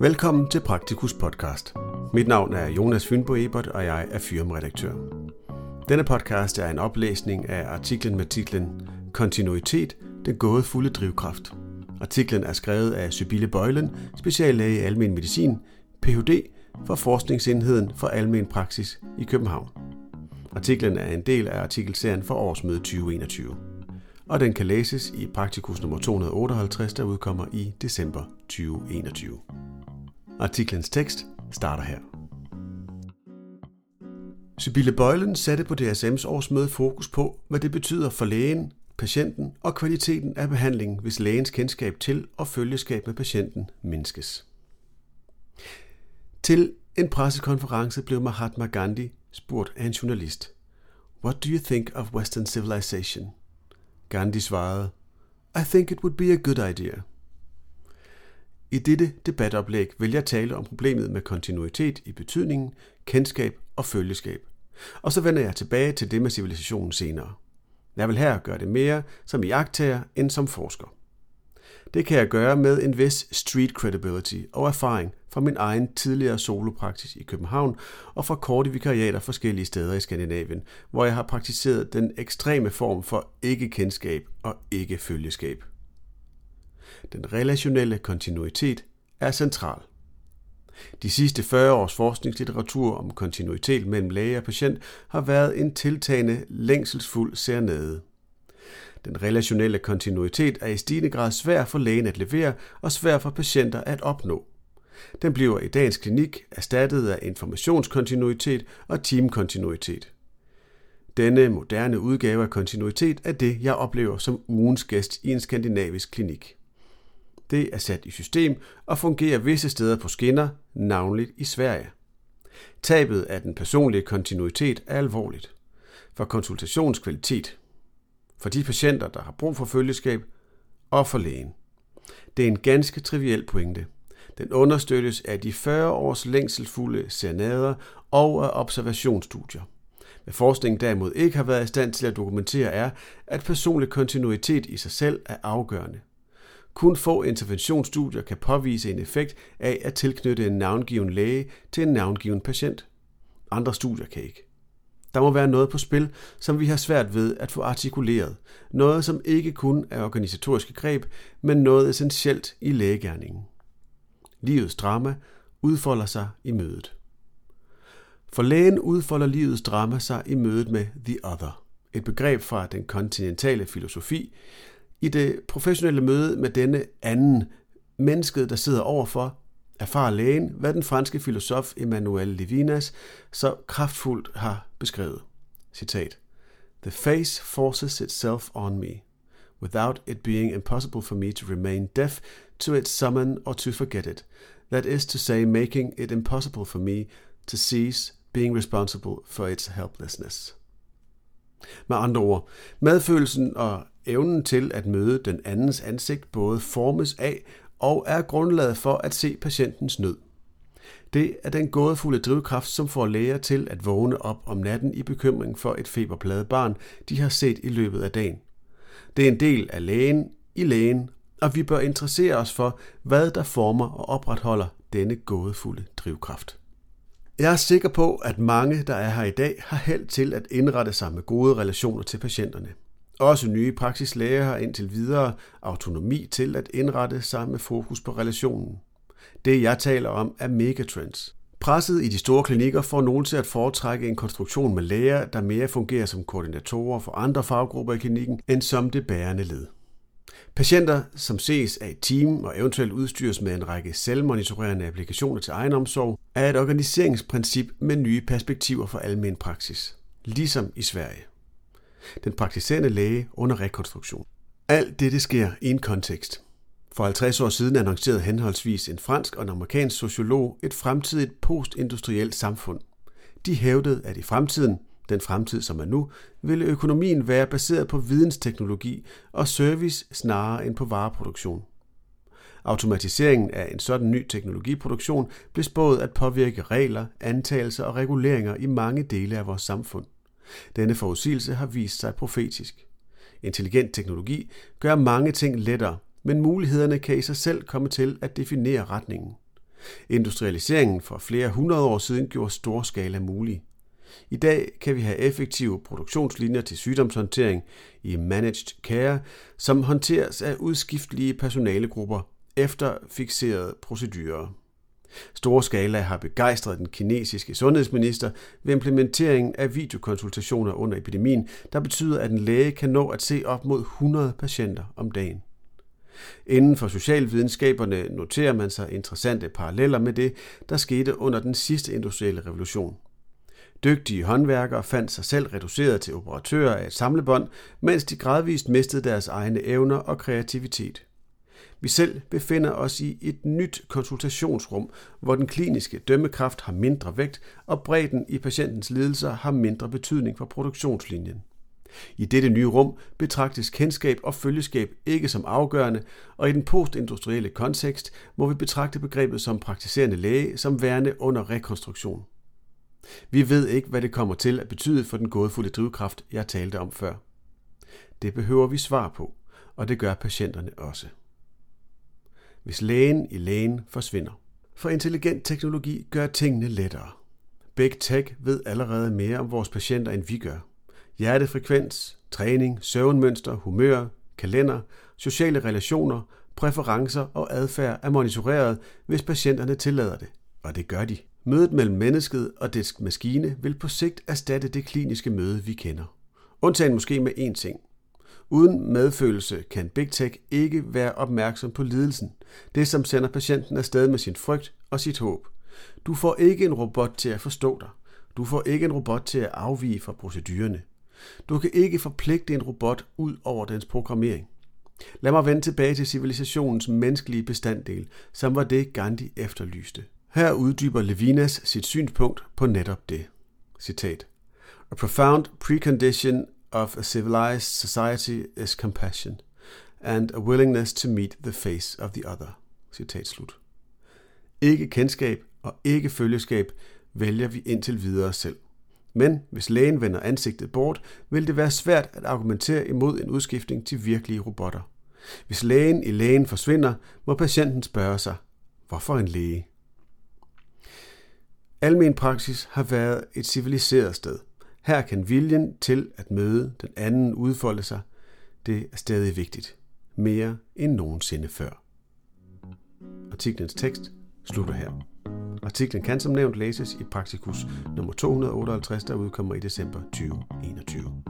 Velkommen til Praktikus podcast. Mit navn er Jonas Fynbo Ebert, og jeg er firmaredaktør. Denne podcast er en oplæsning af artiklen med titlen Kontinuitet, den gådefulde drivkraft. Artiklen er skrevet af Sybille Bøjlen, speciallæge i almen medicin, Ph.D. for Forskningsenheden for Almen Praksis i København. Artiklen er en del af artikelserien for årsmøde 2021 og den kan læses i Praktikus nummer 258, der udkommer i december 2021. Artiklens tekst starter her. Sybille Bøjlen satte på DSM's årsmøde fokus på, hvad det betyder for lægen, patienten og kvaliteten af behandlingen, hvis lægens kendskab til og følgeskab med patienten mindskes. Til en pressekonference blev Mahatma Gandhi spurgt af en journalist. What do you think of Western civilization? Gandhi svarede, I think it would be a good idea. I dette debatoplæg vil jeg tale om problemet med kontinuitet i betydningen, kendskab og følgeskab. Og så vender jeg tilbage til det med civilisationen senere. Jeg vil her gøre det mere som iagtager end som forsker. Det kan jeg gøre med en vis street credibility og erfaring fra min egen tidligere solopraksis i København og fra korte vikariater forskellige steder i Skandinavien, hvor jeg har praktiseret den ekstreme form for ikke-kendskab og ikke-følgeskab. Den relationelle kontinuitet er central. De sidste 40 års forskningslitteratur om kontinuitet mellem læge og patient har været en tiltagende længselsfuld sernede. Den relationelle kontinuitet er i stigende grad svær for lægen at levere og svær for patienter at opnå. Den bliver i dagens klinik erstattet af informationskontinuitet og teamkontinuitet. Denne moderne udgave af kontinuitet er det, jeg oplever som ugens gæst i en skandinavisk klinik. Det er sat i system og fungerer visse steder på skinner, navnligt i Sverige. Tabet af den personlige kontinuitet er alvorligt. For konsultationskvalitet, for de patienter, der har brug for følgeskab, og for lægen. Det er en ganske triviel pointe. Den understøttes af de 40 års længselfulde senader og af observationsstudier. Hvad forskningen derimod ikke har været i stand til at dokumentere er, at personlig kontinuitet i sig selv er afgørende. Kun få interventionsstudier kan påvise en effekt af at tilknytte en navngiven læge til en navngiven patient. Andre studier kan ikke. Der må være noget på spil, som vi har svært ved at få artikuleret. Noget, som ikke kun er organisatoriske greb, men noget essentielt i lægegærningen. Livets drama udfolder sig i mødet. For lægen udfolder livets drama sig i mødet med the other, et begreb fra den kontinentale filosofi. I det professionelle møde med denne anden, mennesket, der sidder overfor, erfarer lægen, hvad den franske filosof Emmanuel Levinas så kraftfuldt har beskrevet. Citat. The face forces itself on me, without it being impossible for me to remain deaf to its summon or to forget it. That is to say, making it impossible for me to cease being responsible for its helplessness. Med andre ord, medfølelsen og evnen til at møde den andens ansigt både formes af og er grundlaget for at se patientens nød. Det er den gådefulde drivkraft, som får læger til at vågne op om natten i bekymring for et feberpladet barn, de har set i løbet af dagen. Det er en del af lægen i lægen, og vi bør interessere os for, hvad der former og opretholder denne gådefulde drivkraft. Jeg er sikker på, at mange, der er her i dag, har held til at indrette sig med gode relationer til patienterne. Også nye praksislæger har indtil videre autonomi til at indrette sig med fokus på relationen. Det jeg taler om er megatrends. Presset i de store klinikker får nogen til at foretrække en konstruktion med læger, der mere fungerer som koordinatorer for andre faggrupper i klinikken, end som det bærende led. Patienter, som ses af et team og eventuelt udstyres med en række selvmonitorerende applikationer til egenomsorg, er et organiseringsprincip med nye perspektiver for almen praksis, ligesom i Sverige den praktiserende læge under rekonstruktion. Alt dette sker i en kontekst. For 50 år siden annoncerede henholdsvis en fransk og en amerikansk sociolog et fremtidigt postindustrielt samfund. De hævdede, at i fremtiden, den fremtid som er nu, ville økonomien være baseret på vidensteknologi og service snarere end på vareproduktion. Automatiseringen af en sådan ny teknologiproduktion blev spået at påvirke regler, antagelser og reguleringer i mange dele af vores samfund. Denne forudsigelse har vist sig profetisk. Intelligent teknologi gør mange ting lettere, men mulighederne kan i sig selv komme til at definere retningen. Industrialiseringen for flere hundrede år siden gjorde stor skala mulig. I dag kan vi have effektive produktionslinjer til sygdomshåndtering i managed care, som håndteres af udskiftelige personalegrupper efter fixerede procedurer. Storskala har begejstret den kinesiske sundhedsminister ved implementeringen af videokonsultationer under epidemien, der betyder, at en læge kan nå at se op mod 100 patienter om dagen. Inden for socialvidenskaberne noterer man sig interessante paralleller med det, der skete under den sidste industrielle revolution. Dygtige håndværkere fandt sig selv reduceret til operatører af et samlebånd, mens de gradvist mistede deres egne evner og kreativitet. Vi selv befinder os i et nyt konsultationsrum, hvor den kliniske dømmekraft har mindre vægt, og bredden i patientens lidelser har mindre betydning for produktionslinjen. I dette nye rum betragtes kendskab og følgeskab ikke som afgørende, og i den postindustrielle kontekst må vi betragte begrebet som praktiserende læge som værende under rekonstruktion. Vi ved ikke, hvad det kommer til at betyde for den gådefulde drivkraft, jeg talte om før. Det behøver vi svar på, og det gør patienterne også. Hvis lægen i lægen forsvinder. For intelligent teknologi gør tingene lettere. Big Tech ved allerede mere om vores patienter, end vi gør. Hjertefrekvens, træning, søvnmønster, humør, kalender, sociale relationer, præferencer og adfærd er monitoreret, hvis patienterne tillader det. Og det gør de. Mødet mellem mennesket og dets maskine vil på sigt erstatte det kliniske møde, vi kender. Undtagen måske med én ting. Uden medfølelse kan Big Tech ikke være opmærksom på lidelsen, det som sender patienten afsted med sin frygt og sit håb. Du får ikke en robot til at forstå dig. Du får ikke en robot til at afvige fra procedurerne. Du kan ikke forpligte en robot ud over dens programmering. Lad mig vende tilbage til civilisationens menneskelige bestanddel, som var det Gandhi efterlyste. Her uddyber Levinas sit synspunkt på netop det. Citat. A profound precondition of a civilized society is compassion and a willingness to meet the face of the other. Citat slut. Ikke kendskab og ikke følgeskab vælger vi indtil videre selv. Men hvis lægen vender ansigtet bort, vil det være svært at argumentere imod en udskiftning til virkelige robotter. Hvis lægen i lægen forsvinder, må patienten spørge sig, hvorfor en læge? Almen praksis har været et civiliseret sted. Her kan viljen til at møde den anden udfolde sig. Det er stadig vigtigt. Mere end nogensinde før. Artiklens tekst slutter her. Artiklen kan som nævnt læses i Praktikus nummer 258, der udkommer i december 2021.